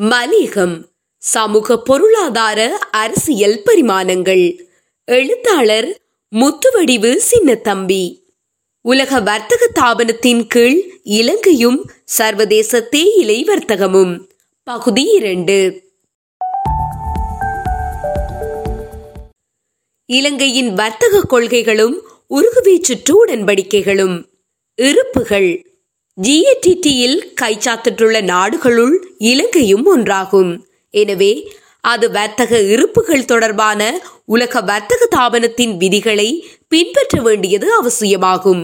மலிகம் சமூக பொருளாதார அரசியல் பரிமாணங்கள். எழுத்தாளர் முத்துவடிவு சின்னத்தம்பி. உலக வர்த்தக தாபனத்தின் கீழ் இலங்கையும் சர்வதேச தேயிலை வர்த்தகமும். பகுதி இரண்டு. இலங்கையின் வர்த்தக கொள்கைகளும் உருகுவீச்சுற்று உடன்படிக்கைகளும். இருப்புகள். ஜிஏடிடியில் கைச்சாத்திட்டுள்ள நாடுகளுள் இலங்கையும் ஒன்றாகும். எனவே அது வர்த்தக இருப்புகள் தொடர்பான உலக வர்த்தக தாபனத்தின் விதிகளை பின்பற்ற வேண்டியது அவசியமாகும்.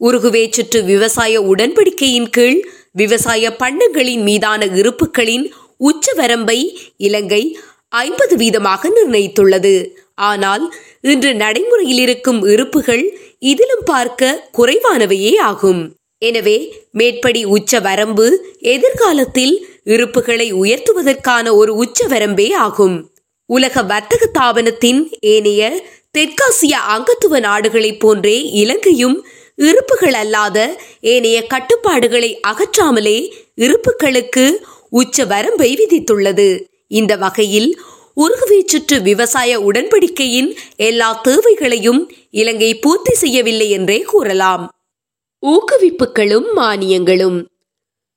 உருகுவே சுற்று விவசாய உடன்படிக்கையின் கீழ் விவசாய பண்ணங்களின் மீதான இருப்புகளின் உச்ச வரம்பை இலங்கை ஐம்பது வீதமாக நிர்ணயித்துள்ளது. ஆனால் இன்று நடைமுறையில் இருக்கும் இருப்புகள் இதிலும் பார்க்க குறைவானவையே ஆகும். எனவே மேற்படி உச்ச வரம்பு எதிர்காலத்தில் இருப்புகளை உயர்த்துவதற்கான ஒரு உச்ச வரம்பே ஆகும். உலக வர்த்தக தாபனத்தின் ஏனைய தெற்காசிய அங்கத்துவ நாடுகளைப் போன்றே இலங்கையும் இருப்புகள் அல்லாத ஏனைய கட்டுப்பாடுகளை அகற்றாமலே இருப்புகளுக்கு உச்ச வரம்பை விதித்துள்ளது. இந்த வகையில் உருகுவை சுற்று விவசாய உடன்படிக்கையின் எல்லா தேவைகளையும் இலங்கை பூர்த்தி செய்யவில்லை என்றே கூறலாம். ஊக்குவிப்புகளும் மானியங்களும்.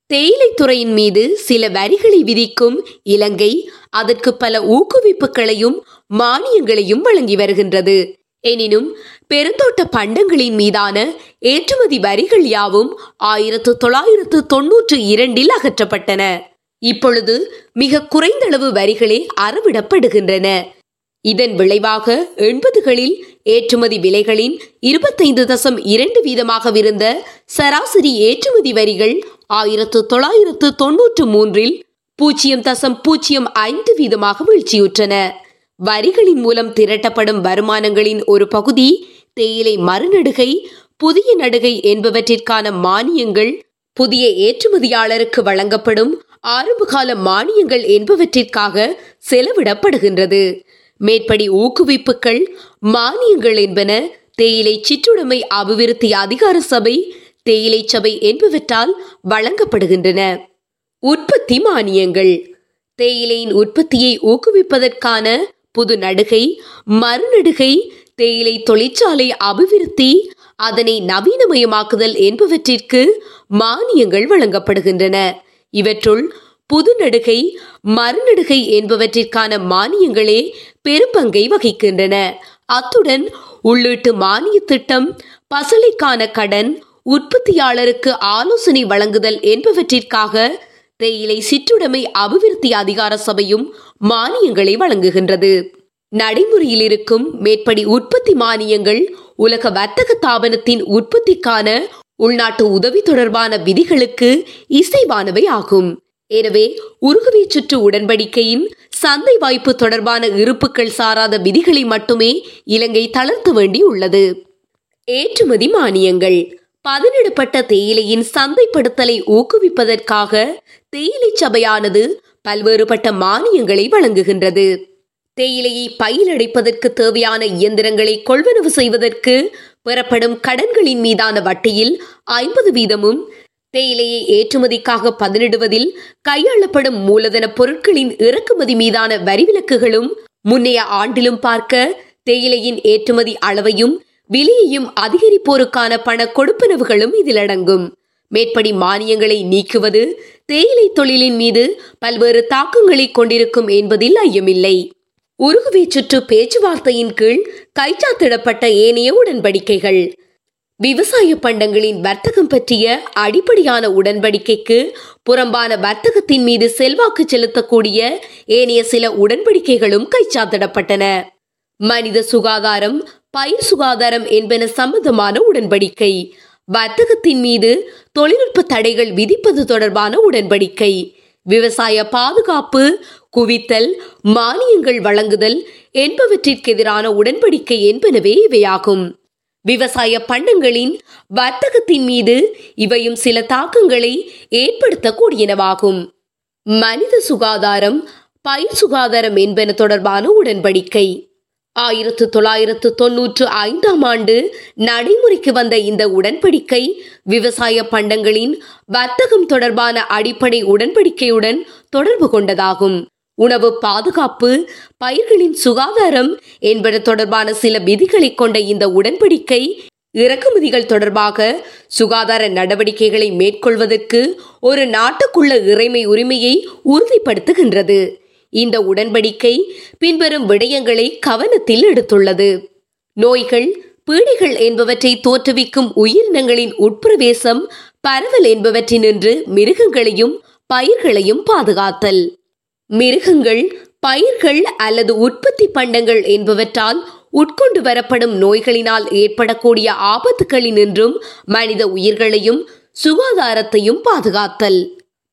தேயிலை துறையின் மீது சில வரிகளை விதிக்கும் இலங்கை அதற்கு பல ஊக்குவிப்புகளையும் மானியங்களையும் வழங்கி வருகின்றது. எனினும் பெருந்தோட்ட பண்டங்களின் மீதான ஏற்றுமதி வரிகள் யாவும் ஆயிரத்து தொள்ளாயிரத்து தொன்னூற்று இரண்டில் அகற்றப்பட்டன. இப்பொழுது மிக குறைந்தளவு வரிகளே அறவிடப்படுகின்றன. இதன் விளைவாக எண்பதுகளில் ஏற்றுமதி விலைகளின் இருபத்தைந்து தசம் இரண்டு வீதமாகவிருந்த சராசரி ஏற்றுமதி வரிகள் ஆயிரத்து தொள்ளாயிரத்து தொன்னூற்று மூன்றில் பூஜ்ஜியம் தசம் பூஜ்ஜியம் ஐந்து வீதமாக வீழ்ச்சியுற்றன. வரிகளின் மூலம் திரட்டப்படும் வருமானங்களின் ஒரு பகுதி தேயிலை மறுநடுகை புதிய நடுகை என்பவற்றிற்கான மானியங்கள் புதிய ஏற்றுமதியாளருக்கு வழங்கப்படும் ஆரம்பகால மானியங்கள் என்பவற்றிற்காக செலவிடப்படுகின்றது. மேற்படி ஊக்குவிப்புகள் மானியங்கள் என்பன தேயிலை சிற்றுடைமை அபிவிருத்தி அதிகார சபை தேயிலை சபை என்பவற்றால் வழங்கப்படுகின்றன. உற்பத்தி மானியங்கள். தேயிலையின் உற்பத்தியை ஊக்குவிப்பதற்கான புது நடுகை மறுநடுகை தேயிலை தொழிற்சாலை அபிவிருத்தி அதனை நவீனமயமாக்குதல் என்பவற்றிற்கு மானியங்கள் வழங்கப்படுகின்றன. இவற்றுள் புது நடுகை மறுநடுகை என்பவற்றிற்கான மானியங்களே பெரும்பங்கை வகிக்கின்றன. அத்துடன் உள்ளீட்டு மானிய திட்டம் பசலைக்கான கடன் உற்பத்தியாளருக்கு ஆலோசனை வழங்குதல் என்பவற்றிற்காக தேயிலை சிற்றுடைமை அபிவிருத்தி அதிகார சபையும் மானியங்களை வழங்குகின்றது. நடைமுறையில் இருக்கும் மேற்படி உற்பத்தி மானியங்கள் உலக வர்த்தக தாபனத்தின் உற்பத்திக்கான உள்நாட்டு உதவி தொடர்பான விதிகளுக்கு இசைவானவை ஆகும். எனவே உருகுவை சுற்று உடன்படிக்கையின் சந்தை வாய்ப்பு தொடர்பான இருப்புக்கள் சாராத விதிகளை மட்டுமே இலங்கை தளர்த்த வேண்டி உள்ளது ஏற்றுமதி மானியங்கள். பதனிடப்பட்ட தேயிலையின் சந்தைப்படுத்தலை ஊக்குவிப்பதற்காக தேயிலை சபையானது பல்வேறுபட்ட மானியங்களை வழங்குகின்றது. தேயிலையை பயிலடைப்பதற்கு தேவையான இயந்திரங்களை கொள்வனவு செய்வதற்கு பெறப்படும் கடன்களின் மீதான வட்டியில் ஐம்பது வீதமும் தேயிலையை ஏற்றுமதிக்காக பதனிடுவதில் கையாளப்படும் மூலதன பொருட்களின் இறக்குமதி மீதான வரிவிலக்குகளும் முன்னைய ஆண்டிலும் பார்க்க தேயிலையின் ஏற்றுமதி அளவையும் விலையையும் அதிகரிப்போருக்கான பண கொடுப்பனவுகளும் இதில் அடங்கும். மேற்படி மானியங்களை நீக்குவது தேயிலை தொழிலின் மீது பல்வேறு தாக்கங்களை கொண்டிருக்கும் என்பதில் ஐயமில்லை. உருகுவை சுற்று பேச்சுவார்த்தையின் கீழ் கைச்சாத்திடப்பட்ட ஏனைய உடன்படிக்கைகள். விவசாய பண்டங்களின் வர்த்தகம் பற்றிய அடிப்படையான உடன்படிக்கைக்கு புறம்பான வர்த்தகத்தின் மீது செல்வாக்கு செலுத்தக்கூடிய ஏனைய சில உடன்படிக்கைகளும் கைச்சாத்திடப்பட்டன. மனித சுகாதாரம் பயிர் சுகாதாரம் என்பன சம்பந்தமான உடன்படிக்கை. வர்த்தகத்தின் மீது தொழில்நுட்ப தடைகள் விதிப்பது தொடர்பான உடன்படிக்கை. விவசாய பாதுகாப்பு குவித்தல் மானியங்கள் வழங்குதல் என்பவற்றிற்கு எதிரான உடன்படிக்கை என்பனவே இவையாகும். விவசாய பண்டங்களின் வர்த்தகத்தின் மீது இவையும் சில தாக்கங்களை ஏற்படுத்தக்கூடியனவாகும். மனித சுகாதாரம் பயிர் சுகாதாரம் என்பன தொடர்பான உடன்படிக்கை. ஆயிரத்து தொள்ளாயிரத்து தொன்னூற்று ஐந்தாம் ஆண்டு நடைமுறைக்கு வந்த இந்த உடன்படிக்கை விவசாய பண்டங்களின் வர்த்தகம் தொடர்பான அடிப்படை உடன்படிக்கையுடன் தொடர்பு கொண்டதாகும். உணவு பாதுகாப்பு பயிர்களின் சுகாதாரம் என்பது தொடர்பான சில விதிகளை கொண்ட இந்த உடன்படிக்கை இறக்குமதிகள் தொடர்பாக சுகாதார நடவடிக்கைகளை மேற்கொள்வதற்கு ஒரு நாட்டுக்குள்ள இறைமை உரிமையை உறுதிப்படுத்துகின்றது. இந்த உடன்படிக்கை பின்வரும் விடயங்களை கவனத்தில் எடுத்துள்ளது. நோய்கள் பீடிகள் என்பவற்றை தோற்றுவிக்கும் உயிரினங்களின் உட்பிரவேசம் பரவல் என்பவற்றினின்று மிருகங்களையும் பயிர்களையும் பாதுகாத்தல். மிருகங்கள் பயிர்கள் அல்லது உற்பத்தி பண்டங்கள் என்பவற்றால் உட்கொண்டு வரப்படும் நோய்களினால் ஏற்படக்கூடிய ஆபத்துகளினின்றும் மனித உயிர்களையும் சுகாதாரத்தையும் பாதுகாத்தல்.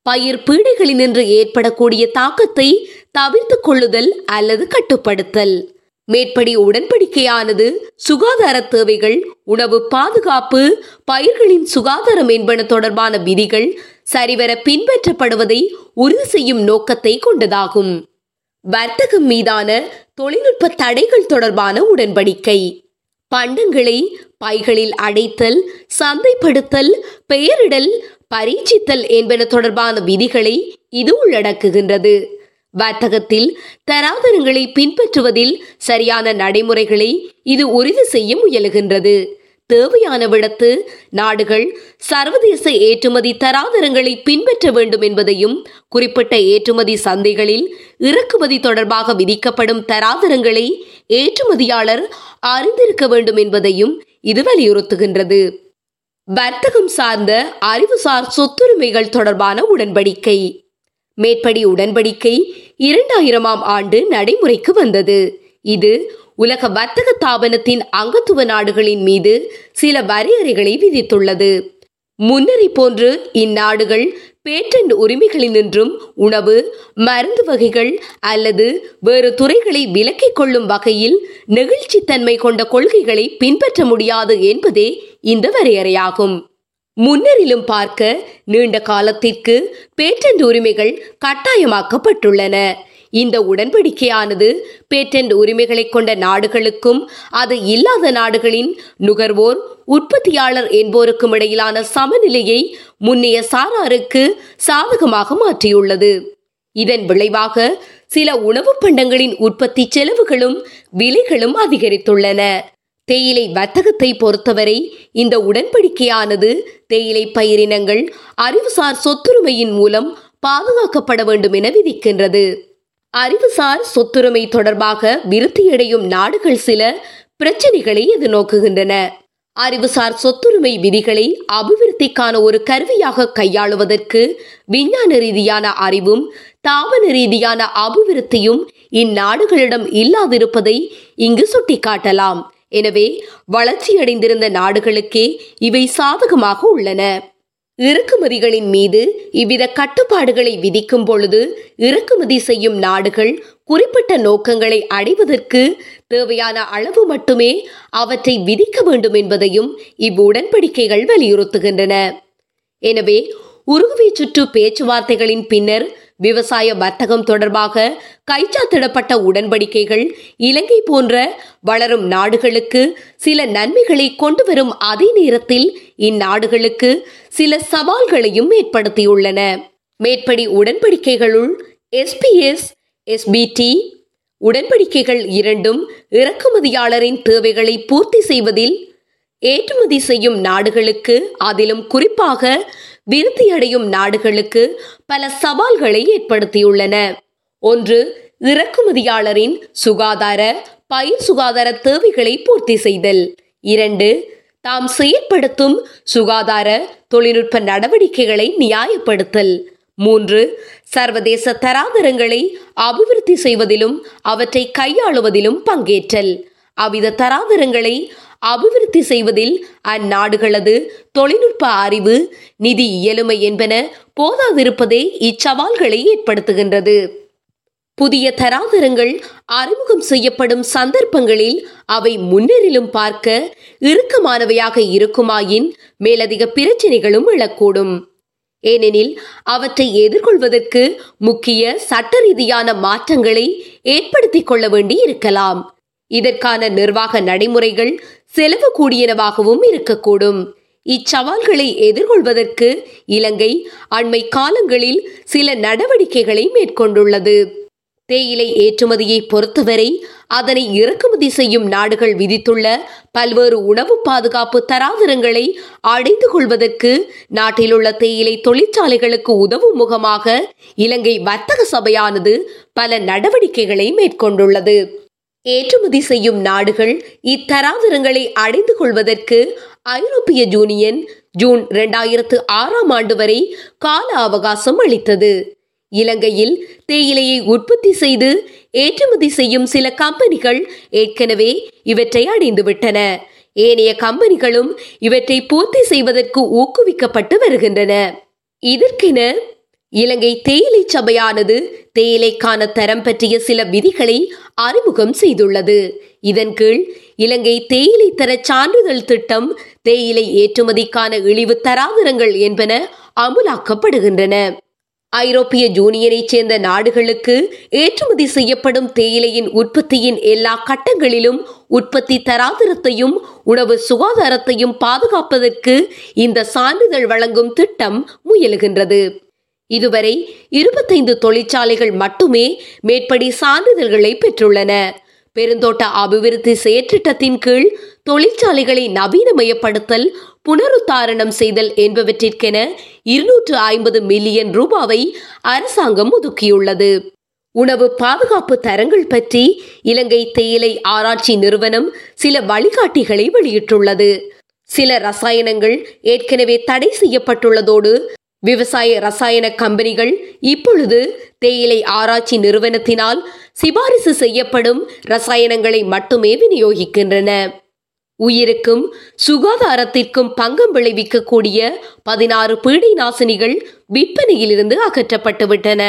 பயிர் பீடைகளினின்று ஏற்படக்கூடிய தாக்கத்தை தவிர்த்து கொள்ளுதல் அல்லது கட்டுப்படுத்தல். மேற்படி உடன்படிக்கையானது சுகாதார தேவைகள் உணவு பாதுகாப்பு பயிர்களின் சுகாதாரம் என்பன தொடர்பான விதிகள் சரிவர பின்பற்றப்படுவதை உறுதி செய்யும் நோக்கத்தை கொண்டதாகும். வர்த்தகம் மீதான தொழில்நுட்ப தடைகள் தொடர்பான உடன்படிக்கை. பண்டங்களை பைகளில் அடைத்தல் சந்தைப்படுத்தல் பெயரிடல் பரீட்சித்தல் என்பன தொடர்பான விதிகளை இது உள்ளடக்குகின்றது. வர்த்தகத்தில் தராதரங்களை பின்பற்றுவதில் சரியான நடைமுறைகளை இது உறுதி செய்ய முயலுகின்றது. தேவையான விடத்து நாடுகள் சர்வதேச ஏற்றுமதி தராதரங்களை பின்பற்ற வேண்டும் என்பதையும் குறிப்பிட்ட ஏற்றுமதி சந்தைகளில் இறக்குமதி தொடர்பாக விதிக்கப்படும் தராதரங்களை ஏற்றுமதியாளர் அறிந்திருக்க வேண்டும் என்பதையும் இது வலியுறுத்துகின்றது. வர்த்தகம் சார்ந்த அறிவுசார் சொத்துரிமைகள் தொடர்பான உடன்படிக்கை. மேற்படி உடன்படிக்கை இரண்டாயிரமாம் ஆண்டு நடைமுறைக்கு வந்தது. இது உலக வர்த்தக தாபனத்தின் அங்கத்துவ நாடுகளின் மீது சில வரையறைகளை விதித்துள்ளது. முன்னரை போன்று இந்நாடுகள் பேட்டன்ட் உரிமைகளினின்றும் உணவு மருந்து வகைகள் அல்லது வேறு துறைகளை விலக்கிக் கொள்ளும் வகையில் நெகிழ்ச்சித்தன்மை கொண்ட கொள்கைகளை பின்பற்ற முடியாது என்பதே இந்த வரையறையாகும். முன்னரிலும் பார்க்க நீண்ட காலத்திற்கு பேட்டன்ட் உரிமைகள் கட்டாயமாக்கப்பட்டுள்ளன. இந்த உடன்படிக்கையானது பேட்டன்ட் உரிமைகளை கொண்ட நாடுகளுக்கும் அது இல்லாத நாடுகளின் நுகர்வோர் உற்பத்தியாளர் என்போருக்கும் இடையிலான சமநிலையை முன்னைய சாராருக்கு சாதகமாக மாற்றியுள்ளது. இதன் விளைவாக சில உணவுப் பண்டங்களின் உற்பத்தி செலவுகளும் விலைகளும் அதிகரித்துள்ளன. தேயிலை வர்த்தகத்தை பொறுத்தவரை இந்த உடன்படிக்கையானது தேயிலை பயிரினங்கள் அறிவுசார் சொத்துரிமையின் மூலம் பாதுகாக்கப்பட வேண்டும் என விதிக்கின்றது. அறிவுசார் சொத்துரிமை தொடர்பாக விருத்தியடையும் நாடுகள் சில பிரச்சனைகளை எதிர்நோக்குகின்றன. அறிவுசார் சொத்துரிமை விதிகளை அபிவிருத்திக்கான ஒரு கருவியாக கையாளுவதற்கு விஞ்ஞான ரீதியான அறிவும் தாவன ரீதியான அபிவிருத்தியும் இந்நாடுகளிடம் இல்லாதிருப்பதை இங்கு சுட்டிக்காட்டலாம். எனவே வளர்ச்சியடைந்திருந்த நாடுகளுக்கே இவை சாதகமாக உள்ளன. இறக்குமதிகளின் மீது இவ்வித கட்டுப்பாடுகளை விதிக்கும் பொழுது இறக்குமதி செய்யும் நாடுகள் குறிப்பிட்ட நோக்கங்களை அடைவதற்கு தேவையான அளவு மட்டுமே அவற்றை விதிக்க வேண்டும் என்பதையும் இவ்வுடன்படிக்கைகள் வலியுறுத்துகின்றன. எனவே உருகுவே சுற்று பேச்சுவார்த்தைகளின் பின்னர் விவசாய வர்த்தகம் தொடர்பாக கைச்சாத்திடப்பட்ட உடன்படிக்கைகள் இலங்கை போன்ற வளரும் நாடுகளுக்கு சில நன்மைகளை கொண்டு வரும் அதே நேரத்தில் இந்நாடுகளுக்கு சில சவால்களையும் ஏற்படுத்தியுள்ளன. மேற்படி உடன்படிக்கைகளுள் எஸ்பிஎஸ் எஸ்பிடி உடன்படிக்கைகள் இரண்டும் இறக்குமதியாளரின் தேவைகளை பூர்த்தி செய்வதில் ஏற்றுமதி செய்யும் நாடுகளுக்கு அதிலும் குறிப்பாக விருத்தியடையும் நாடுகளுக்கு பல சவால்களை ஏற்படுத்தியுள்ளன. ஒன்று இறக்குமதியாளரின் சுகாதார பயிர் சுகாதார தேவைகளை பூர்த்தி செய்தல். இரண்டு தாம் செயற்படுத்தும் சுகாதார தொழில்நுட்ப நடவடிக்கைகளை நியாயப்படுத்தல். மூன்று சர்வதேச தராதரங்களை அபிவிருத்தி செய்வதிலும் அவற்றை கையாளுவதிலும் பங்கேற்றல். அவ்வித தராதரங்களை அபிவிருத்தி செய்வதில் அந்நாடுகளது தொழில்நுட்ப அறிவு நிதி இயலுமை என்பன போதாதிருப்பதே இச்சவால்களை ஏற்படுத்துகின்றது. புதிய தராதரங்கள் அறிமுகம் செய்யப்படும் சந்தர்ப்பங்களில் அவை முன்னேறிலும் பார்க்க இறுக்கமானவையாக இருக்குமாயின் மேலதிக பிரச்சனைகளும் எழக்கூடும். ஏனெனில் அவற்றை எதிர்கொள்வதற்கு முக்கிய சட்ட ரீதியான மாற்றங்களை ஏற்படுத்திக் கொள்ள வேண்டி இருக்கலாம் இதற்கான நிர்வாக நடைமுறைகள் செலவு கூடியனவாகவும் இருக்கக்கூடும். இச்சவால்களை எதிர்கொள்வதற்கு இலங்கை அண்மை காலங்களில் சில நடவடிக்கைகளை மேற்கொண்டுள்ளது. தேயிலை ஏற்றுமதியை பொறுத்தவரை அதனை இறக்குமதி செய்யும் நாடுகள் விதித்துள்ள பல்வேறு உணவு பாதுகாப்பு தராதரங்களை அடைந்து கொள்வதற்கு நாட்டில் உள்ள தேயிலை தொழிற்சாலைகளுக்கு உதவும் முகமாக இலங்கை வர்த்தக சபையானது பல நடவடிக்கைகளை மேற்கொண்டுள்ளது. ஏற்றுமதி செய்யும் நாடுகள் இத்தராதரங்களை அடைந்து கொள்வதற்கு ஐரோப்பிய யூனியன் ஜூன் இரண்டாயிரத்து ஆறாம் ஆண்டு வரை கால அவகாசம் அளித்தது. இலங்கையில் தேயிலையை உற்பத்தி செய்து ஏற்றுமதி செய்யும் சில கம்பெனிகள் ஏற்கனவே இவற்றை அடைந்துவிட்டன. ஏனைய கம்பெனிகளும் இவற்றை பூர்த்தி செய்வதற்கு ஊக்குவிக்கப்பட்டு வருகின்றன. இதற்கென இலங்கை தேயிலை சபையானது தேயிலைக்கான தரம் பற்றிய சில விதிகளை அறிமுகம் செய்துள்ளது. இதன் கீழ் இலங்கை தேயிலை தர சான்றிதழ் திட்டம் தேயிலை ஏற்றுமதிக்கான இழிவு தராதரங்கள் என்பன அமுலாக்கப்படுகின்றன. ஐரோப்பிய யூனியனைச் சேர்ந்த நாடுகளுக்கு ஏற்றுமதி செய்யப்படும் தேயிலையின் உற்பத்தியின் எல்லா கட்டங்களிலும் உற்பத்தி தராதரத்தையும் உணவு சுகாதாரத்தையும் பாதுகாப்பதற்கு இந்த சான்றிதழ் வழங்கும் திட்டம் முயலுகின்றது. இதுவரை இருபத்தைந்து தொழிற்சாலைகள் மட்டுமே மேற்படி சான்றிதழ்களை பெற்றுள்ளன. பெருந்தோட்ட அபிவிருத்தி செயற்றிட்டத்தின் கீழ் தொழிற்சாலைகளை நவீனமயப்படுத்தல் புனருத்தாரணம் செய்தல் என்பவற்றிற்கென இருநூற்று ஐம்பது மில்லியன் ரூபாவை அரசாங்கம் ஒதுக்கியுள்ளது. உணவு பாதுகாப்பு தரங்கள் பற்றி இலங்கை தேயிலை ஆராய்ச்சி நிறுவனம் சில வழிகாட்டிகளை வெளியிட்டுள்ளது. சில ரசாயனங்கள் ஏற்கனவே தடை செய்யப்பட்டுள்ளதோடு விவசாய ரசாயன கம்பெனிகள் இப்பொழுது தேயிலை ஆராய்ச்சி நிறுவனத்தினால் சிபாரிசு செய்யப்படும் ரசாயனங்களை மட்டுமே விநியோகிக்கின்றன. உயிருக்கும் சுகாதாரத்திற்கும் பங்கம் விளைவிக்கக்கூடிய பதினாறு பீடை நாசினிகள் விற்பனையிலிருந்து அகற்றப்பட்டுவிட்டன.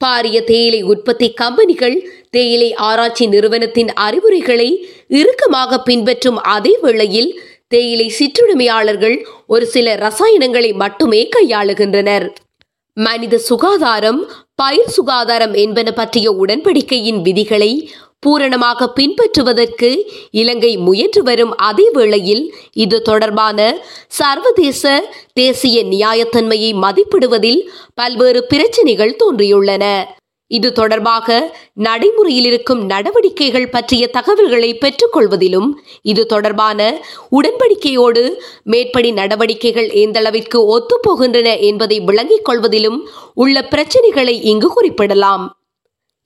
பாரிய தேயிலை உற்பத்தி கம்பெனிகள் தேயிலை ஆராய்ச்சி நிறுவனத்தின் அறிவுரைகளை இறுக்கமாக பின்பற்றும் அதே வேளையில் தேயிலை சிற்றுரிமையாளர்கள் ஒரு சில ரசாயனங்களை மட்டுமே கையாளுகின்றனர். மனித சுகாதாரம் பயிர் சுகாதாரம் என்பன பற்றிய உடன்படிக்கையின் விதிகளை பூரணமாக பின்பற்றுவதற்கு இலங்கை முயன்று வரும் அதே வேளையில் இது தொடர்பான சர்வதேச தேசிய நியாயத்தன்மையை மதிப்பிடுவதில் பல்வேறு பிரச்சினைகள் தோன்றியுள்ளன. இது தொடர்பாக நடைமுறையில் இருக்கும் நடவடிக்கைகள் பற்றிய தகவல்களை பெற்றுக்கொள்வதிலும் இது தொடர்பான உடன்படிக்கையோடு மேற்படி நடவடிக்கைகள் எந்தளவிற்கு ஒத்துப்போகின்றன என்பதை விளங்கிக் கொள்வதிலும் உள்ள பிரச்சினைகளை இங்கு குறிப்பிடலாம்.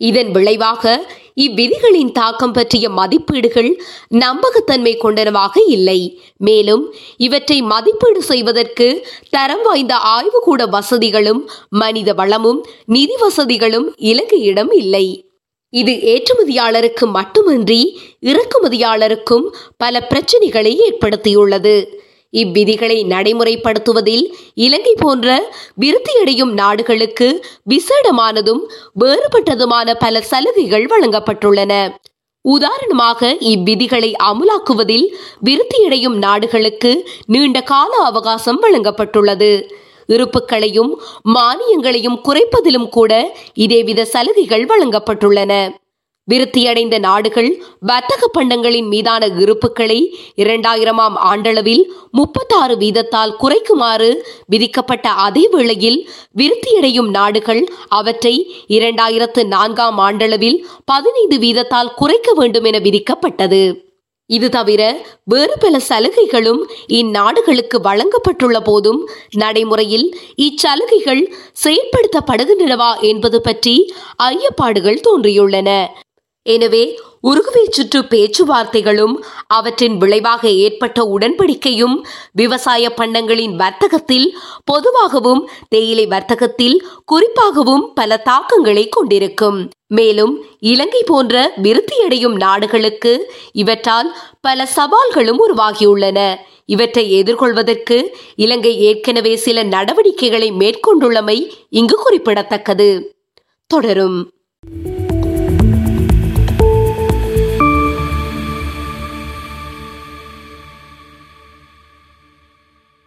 இதன் விளைவாக இவ்விதிகளின் தாக்கம் பற்றிய மதிப்பீடுகள் நம்பகத்தன்மை கொண்டனவாக இல்லை. மேலும் இவற்றை மதிப்பீடு செய்வதற்கு தரம் வாய்ந்த ஆய்வுகூட வசதிகளும் மனித வளமும் நிதி வசதிகளும் இலங்கையிடம் இல்லை. இது ஏற்றுமதியாளருக்கு மட்டுமின்றி இறக்குமதியாளருக்கும் பல பிரச்சனைகளை ஏற்படுத்தியுள்ளது. இவ்விதிகளை நடைமுறைப்படுத்துவதில் இலங்கை போன்ற விருத்தியடையும் நாடுகளுக்கு விசேடமானதும் வேறுபட்டதுமான பல சலுகைகள் வழங்கப்பட்டுள்ளன. உதாரணமாக இவ்விதிகளை அமுலாக்குவதில் விருத்தியடையும் நாடுகளுக்கு நீண்ட கால அவகாசம் வழங்கப்பட்டுள்ளது. இருப்புக்களையும் மானியங்களையும் குறைப்பதிலும் கூட இதேவித சலுகைகள் வழங்கப்பட்டுள்ளன. விருத்தியடைந்த நாடுகள் வர்த்தக பண்டங்களின் மீதான இருப்புகளை இரண்டாயிரமாம் ஆண்டளவில் முப்பத்தாறு வீதத்தால் குறைக்குமாறு விதிக்கப்பட்ட அதே வேளையில் விருத்தியடையும் நாடுகள் அவற்றை இரண்டாயிரத்து நான்காம் ஆண்டளவில் பதினைந்து வீதத்தால் குறைக்க வேண்டும் என விதிக்கப்பட்டது. இது தவிர வேறு பல சலுகைகளும் இந்நாடுகளுக்கு வழங்கப்பட்டுள்ள போதும் நடைமுறையில் இச்சலுகைகள் செயற்படுத்தப்படுகின்றனவா என்பது பற்றி ஐயப்பாடுகள் தோன்றியுள்ளன. எனவே உருகுவை சுற்று பேச்சுவார்த்தைகளும் அவற்றின் விளைவாக ஏற்பட்ட உடன்படிக்கையும் விவசாய பண்டங்களின் வர்த்தகத்தில் பொதுவாகவும் தேயிலை வர்த்தகத்தில் குறிப்பாகவும் பல தாக்கங்களை கொண்டிருக்கும். மேலும் இலங்கை போன்ற விருத்தியடையும் நாடுகளுக்கு இவற்றால் பல சவால்களும் உருவாகியுள்ளன. இவற்றை எதிர்கொள்வதற்கு இலங்கை ஏற்கனவே சில நடவடிக்கைகளை மேற்கொண்டுள்ளமை இங்கு குறிப்பிடத்தக்கது. தொடரும்.